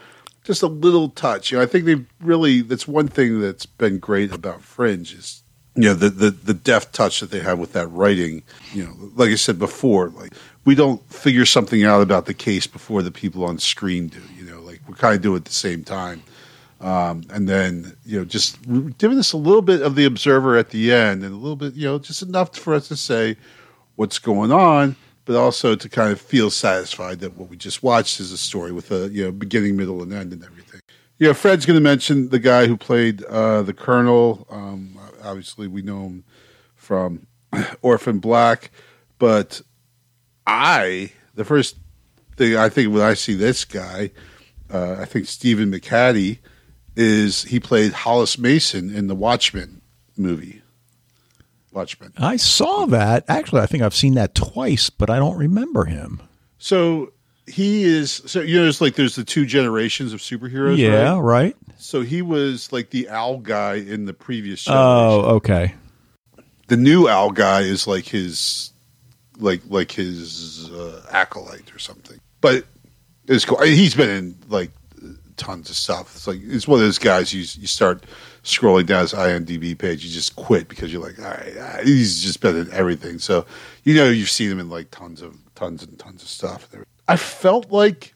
just a little touch. You know, I think they really that's one thing that's been great about Fringe is you know the the the deft touch that they have with that writing. You know, like I said before, like we don't figure something out about the case before the people on screen do. You know, like we kind of do it at the same time um, and then you know just giving us a little bit of the observer at the end and a little bit you know just enough for us to say what's going on but also to kind of feel satisfied that what we just watched is a story with a you know beginning middle and end and everything. You know fred's going to mention the guy who played uh, the colonel. Um, obviously we know him from (clears throat) orphan black but i the first thing i think when i see this guy uh, i think stephen mchattie is he played Hollis Mason in the Watchmen movie. Watchmen. I saw that. Actually, I think I've seen that twice, but I don't remember him. So he is so you know it's like there's the two generations of superheroes. yeah, right? right. So he was like the owl guy in the previous generation. Oh, okay. the new owl guy is like his like like his uh, acolyte or something. But it's cool. I mean, he's been in like tons of stuff. It's like it's one of those guys you you start scrolling down his IMDb page, you just quit because you're like, all right, ah, he's just been in everything. So you know you've seen him in like tons of tons and tons of stuff. I felt like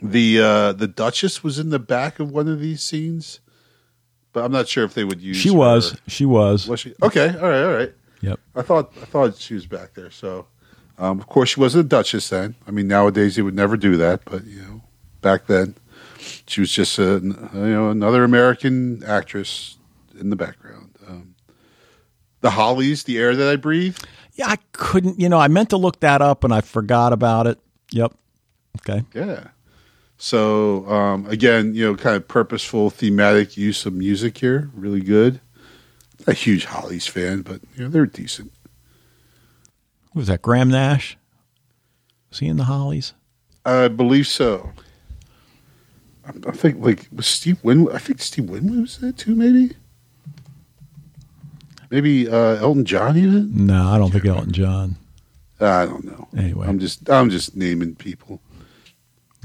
the uh, the Duchess was in the back of one of these scenes, but I'm not sure if they would use. She her. was. She was. Was she? Okay, all right, all right. Yep. I thought I thought she was back there. So, um, of course, she wasn't a duchess then. I mean, nowadays they would never do that, but you know, back then. She was just a you know another American actress in the background. Um, the Hollies, the air that I breathe. Yeah, I couldn't. You know, I meant to look that up and I forgot about it. Yep. Okay. Yeah. So um, again, you know, kind of purposeful, thematic use of music here. Really good. a huge Hollies fan, but you know they're decent. Who was that? Graham Nash. Was he in the Hollies? I believe so. I, I think like was Steve Winwood. I think Steve Winwood was there too. Maybe. Maybe uh, Elton John even. No, I don't think Elton John. I don't know. Anyway. I'm just I'm just naming people.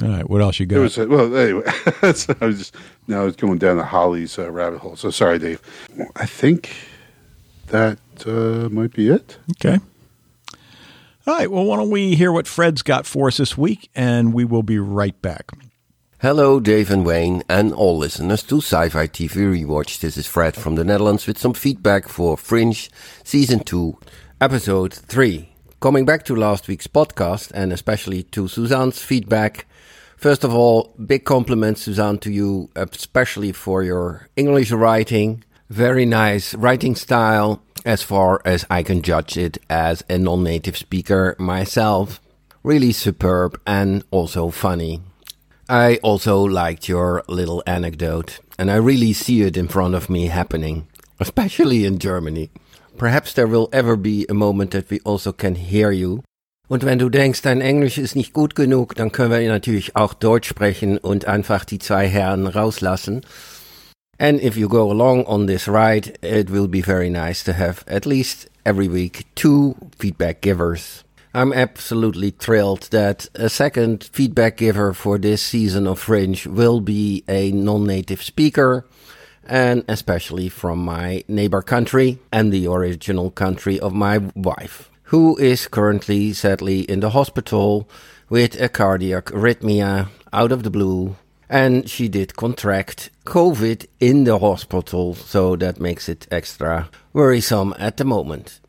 All right, what else you got? a, well anyway. (laughs) so I was just now I was going down the Hollies uh, rabbit hole. So sorry, Dave. I think that uh, might be it. okay. All right. Well, why don't we hear what Fred's got for us this week, and we will be right back. Hello, Dave and Wayne, and all listeners to Sci Fi TV Rewatch. This is Fred from the Netherlands with some feedback for Fringe Season 2, Episode 3. Coming back to last week's podcast, and especially to Suzanne's feedback. First of all, big compliments, Suzanne, to you, especially for your English writing. Very nice writing style, as far as I can judge it as a non native speaker myself. Really superb and also funny. I also liked your little anecdote, and I really see it in front of me happening, especially in Germany. Perhaps there will ever be a moment that we also can hear you. Und wenn du denkst, dein Englisch ist nicht gut genug, dann können wir natürlich auch Deutsch sprechen und einfach die zwei Herren rauslassen. And if you go along on this ride, it will be very nice to have at least every week two feedback givers. I'm absolutely thrilled that a second feedback giver for this season of Fringe will be a non-native speaker and especially from my neighbor country and the original country of my wife, who is currently sadly in the hospital with a cardiac arrhythmia out of the blue. And she did contract COVID in the hospital, so that makes it extra worrisome at the moment.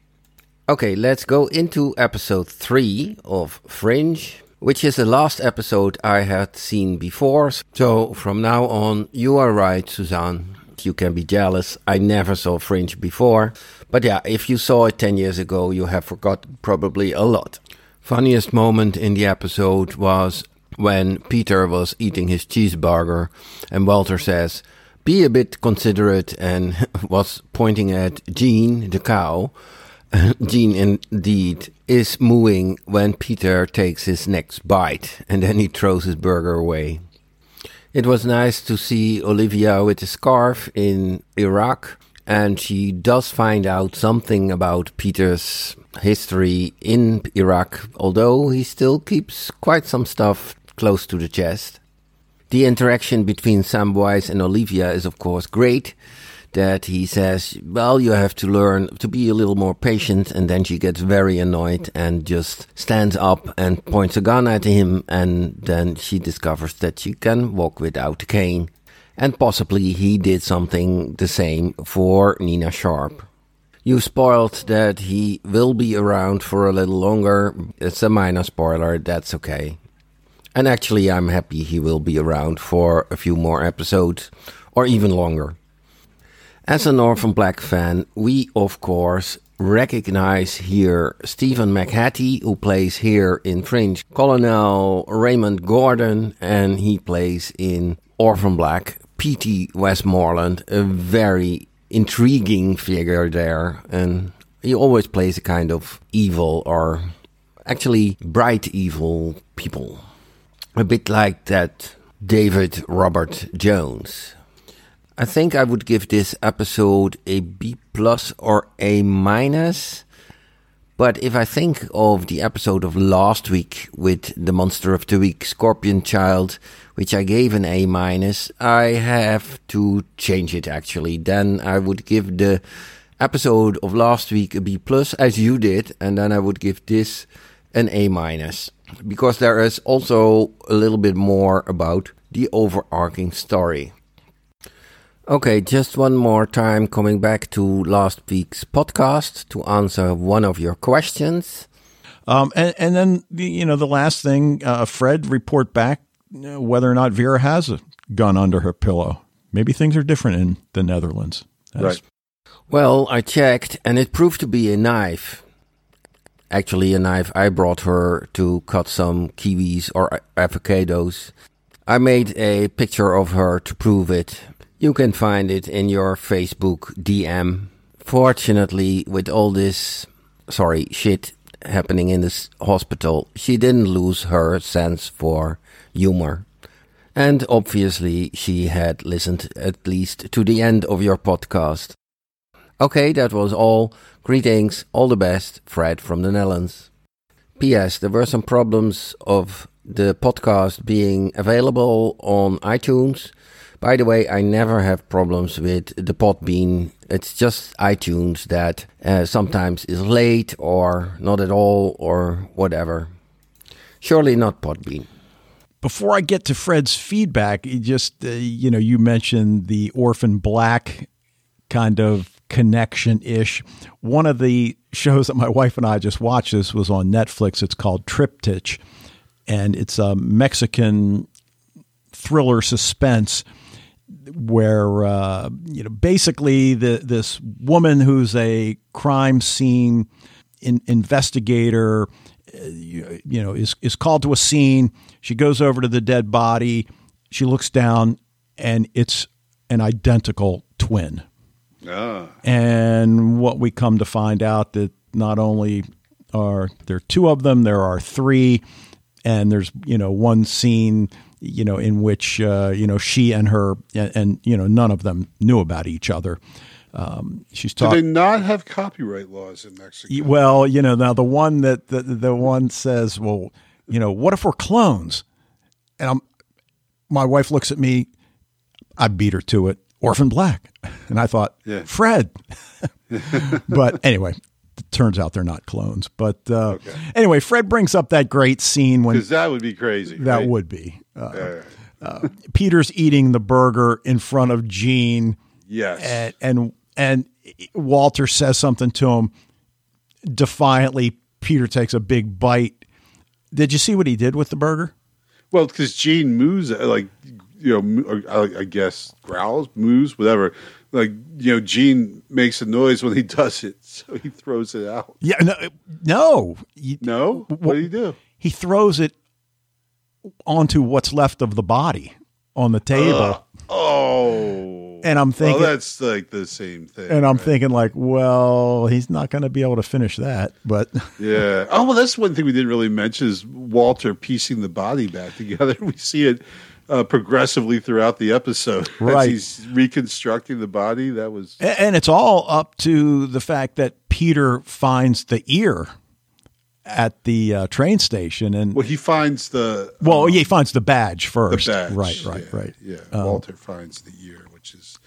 Okay, let's go into episode 3 of Fringe, which is the last episode I had seen before. So from now on, you are right, Suzanne. You can be jealous. I never saw Fringe before. But yeah, if you saw it 10 years ago, you have forgotten probably a lot. Funniest moment in the episode was when Peter was eating his cheeseburger and Walter says, Be a bit considerate, and (laughs) was pointing at Gene, the cow. (laughs) Gene indeed is mooing when Peter takes his next bite and then he throws his burger away. It was nice to see Olivia with a scarf in Iraq and she does find out something about Peter's history in Iraq, although he still keeps quite some stuff close to the chest. The interaction between Sam Weiss and Olivia is, of course, great. That he says, Well, you have to learn to be a little more patient. And then she gets very annoyed and just stands up and points a gun at him. And then she discovers that she can walk without a cane. And possibly he did something the same for Nina Sharp. You spoiled that he will be around for a little longer. It's a minor spoiler, that's okay. And actually, I'm happy he will be around for a few more episodes, or even longer. As an Orphan Black fan, we of course recognize here Stephen McHattie, who plays here in Fringe Colonel Raymond Gordon, and he plays in Orphan Black P.T. Westmoreland, a very intriguing figure there, and he always plays a kind of evil or actually bright evil people. A bit like that David Robert Jones. I think I would give this episode a B plus or A minus. But if I think of the episode of last week with the monster of the week, Scorpion Child, which I gave an A minus, I have to change it actually. Then I would give the episode of last week a B plus, as you did, and then I would give this an A minus. Because there is also a little bit more about the overarching story. Okay, just one more time coming back to last week's podcast to answer one of your questions. Um, and, and then the, you know the last thing, uh, Fred report back uh, whether or not Vera has a gun under her pillow. Maybe things are different in the Netherlands. That's- Right. Well, I checked and it proved to be a knife. Actually, a knife I brought her to cut some kiwis or avocados. I made a picture of her to prove it. You can find it in your Facebook DM. Fortunately, with all this, sorry, shit happening in this hospital, she didn't lose her sense for humor. And obviously, she had listened at least to the end of your podcast. Okay, that was all. Greetings, all the best, Fred from the Netherlands. P.S. There were some problems of the podcast being available on iTunes. By the way, I never have problems with the Podbean. It's just iTunes that uh, sometimes is late or not at all or whatever. Surely not Podbean. before I get to Fred's feedback, just uh, you know, you mentioned the Orphan Black kind of connection ish. One of the shows that my wife and I just watched this was on Netflix. It's called Triptych, and it's a Mexican thriller suspense where uh, you know basically the, this woman who's a crime scene in, investigator uh, you, you know is is called to a scene. She goes over to the dead body. She looks down and it's an identical twin. Ah. and what we come to find out that not only are there two of them, there are three, and there's you know one scene you know in which uh, you know she and her and, and you know none of them knew about each other. Um, she's Do they not have copyright laws in Mexico? Well, you know now the one that the, the one says, well, you know, what if we're clones? And I'm, my wife looks at me. I beat her to it. Orphan Black, and I thought, Yeah. Fred. (laughs) but anyway, turns out they're not clones. But uh, anyway, Fred brings up that great scene when Because that would be crazy. that right? would be uh, Uh, Peter's eating the burger in front of Gene, yes. and and and Walter says something to him defiantly. Peter takes a big bite. Did you see what he did with the burger? well, because Gene uh, like, you know, I I guess growls, moves, whatever. Like, you know, Gene makes a noise when he (laughs) does it, (laughs) so he throws it out. Yeah, no, no. You- No? What do you do? he throws it onto what's left of the body on the table, uh, Oh. and I'm thinking, well, that's like the same thing. and I'm right? thinking like, well, he's not going to be able to finish that, but (laughs) Yeah. Oh, well, that's one thing we didn't really mention is Walter piecing the body back together. (laughs) We see it uh, progressively throughout the episode. (laughs) As he's reconstructing the body. That was. And it's all up to the fact that Peter finds the ear at the uh, train station, and Well, he finds the. well, um, yeah, he finds the badge the first, badge. right, right, yeah, right. Yeah. Um, Walter finds the ear, which is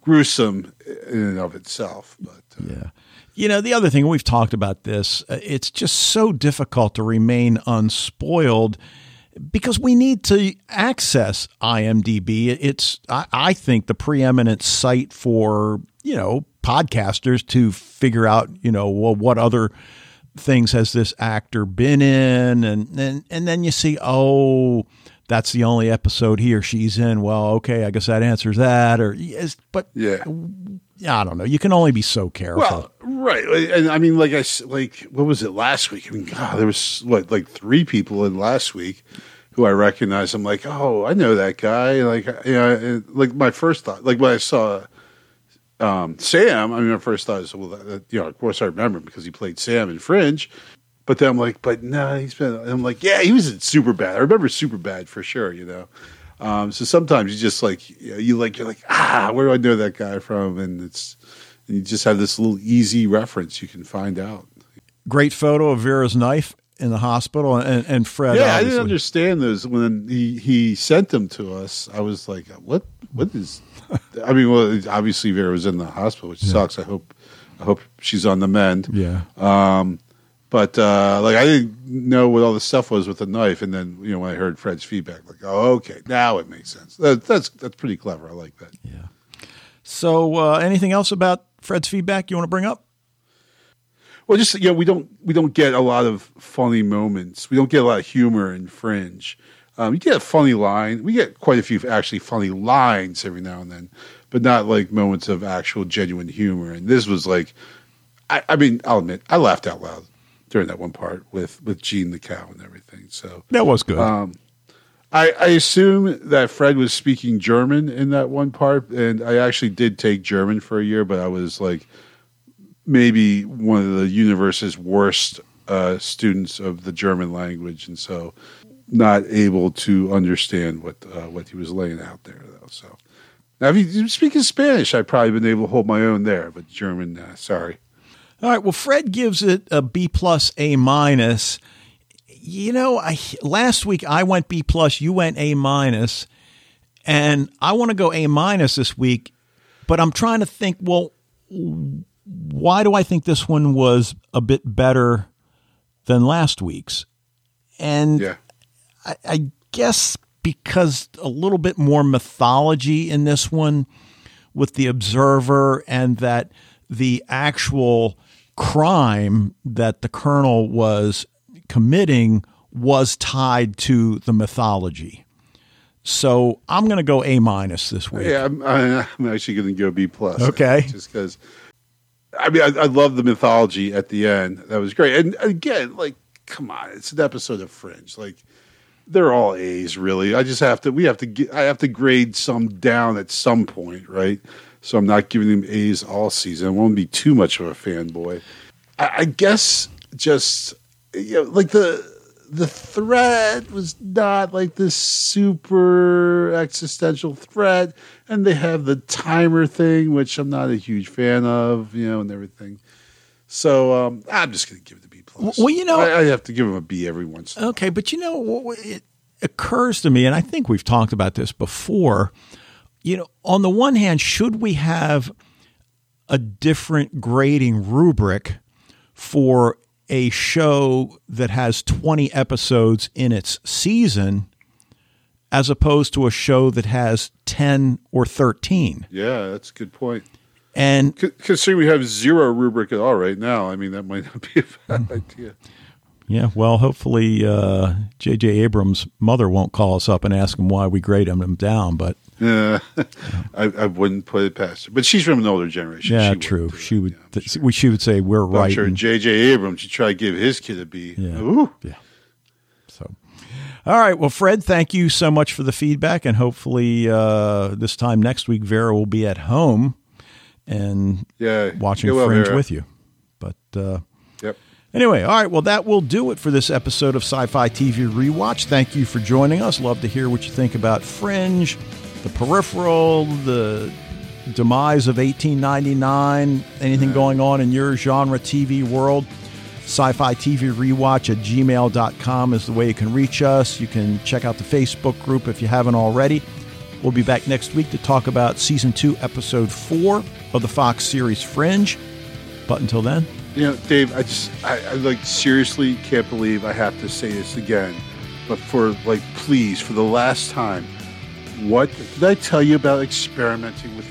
gruesome in and of itself. But uh, Yeah. You know, the other thing, we've talked about this, uh, it's just so difficult to remain unspoiled because we need to access IMDb. It's, I, I think, the preeminent site for, you know, podcasters to figure out, you know, well, what other things has this actor been in and and, and then you see oh that's the only episode he or she's in well okay i guess that answers that or yes but yeah. I don't know. You can only be so careful. Well, right, and I mean, like I like what was it last week? I mean, God, there was what like three people in last week who I recognized. I'm like, oh, I know that guy. Like, you know, like my first thought, like when I saw um, Sam, I mean, my first thought is, well, you know, of course I remember him because he played Sam in Fringe. But then I'm like, but no, he's been. I'm like, yeah, he was in Superbad. I remember Superbad for sure. You know. Um, so sometimes you just like you, know, you like you're like ah where do I know that guy from and it's and you just have this little easy reference you can find out. Great photo of Vera's knife in the hospital, and, and Fred. yeah, I didn't understand those when he he sent them to us. I was like, what what is? (laughs) I mean, well, obviously Vera was in the hospital, which sucks. I hope I hope she's on the mend. Yeah. Um, but uh, like I didn't know what all the stuff was with the knife, and then you know when I heard Fred's feedback, like, oh, okay, now it makes sense. That, that's that's pretty clever. I like that. Yeah. So, uh, anything else about Fred's feedback you want to bring up? Well, just you know, we don't we don't get a lot of funny moments. We don't get a lot of humor in Fringe. Um, you get a funny line. We get quite a few actually funny lines every now and then, but not like moments of actual genuine humor. And this was like, I, I mean, I'll admit, I laughed out loud during that one part with with Gene the cow and everything. So That was good. um, I, I assume that Fred was speaking German in that one part, and I actually did take German for a year, but I was like maybe one of the universe's worst uh, students of the German language, and so not able to understand what uh, what he was laying out there. Though, so now if you speaking Spanish, I'd probably been able to hold my own there, but German, uh, sorry. All right. Well, Fred gives it a B plus, A minus. You know, I last week I went B plus, you went A minus, and I want to go A minus this week, but I'm trying to think. Well, why do I think this one was a bit better than last week's? And Yeah, I, I guess because a little bit more mythology in this one with the observer and that the actual crime that the colonel was committing was tied to the mythology. So I'm going to go A minus this week. yeah, I'm, I'm actually going to go B plus. Okay. just because. I mean, I, I love the mythology at the end. That was great. And again, like, come on, it's an episode of Fringe. Like, they're all A's, really. I just have to. We have to. Get, I have to grade some down at some point, right? So I'm not giving them A's all season. I won't be too much of a fanboy. I, I guess just you know, like the the threat was not like this super existential threat, and they have the timer thing, which I'm not a huge fan of, you know, and everything. So um, I'm just going to give it a B plus. Well, you know- I, I have to give them a B every once. In a while. Okay, but you know it occurs to me, and I think we've talked about this before. You know, on the one hand, should we have a different grading rubric for a show that has 20 episodes in its season as opposed to a show that has 10 or 13? Yeah, that's a good point. And Considering we have zero rubric at all right now, I mean that might not be a bad Mm-hmm. idea. yeah, well, hopefully uh, J.J. Abrams' mother won't call us up and ask him why we grade him down, but Yeah, (laughs) I, I wouldn't put it past her. But she's from an older generation. Yeah, She true. She would. Yeah, th- sure. She would say we're I'm right. sure and- J.J. Abrams should try to give his kid a B. Yeah. Ooh. yeah. So, all right. Well, Fred, thank you so much for the feedback, and hopefully uh, this time next week, Vera will be at home and Yeah. watching well, Fringe Vera. with you. But uh, Yep. Anyway, all right. Well, that will do it for this episode of Sci Fi TV Rewatch. Thank you for joining us. Love to hear what you think about Fringe, The Peripheral, the demise of 1899, anything going on in your genre TV world. Sci Fi TV Rewatch at gmail.com is the way you can reach us. You can check out the Facebook group if you haven't already. We'll be back next week to talk about season two, episode four of the Fox series Fringe. But until then, You know, Dave, I just, I, I like seriously can't believe I have to say this again, but for like, please, for the last time, what did I tell you about experimenting with?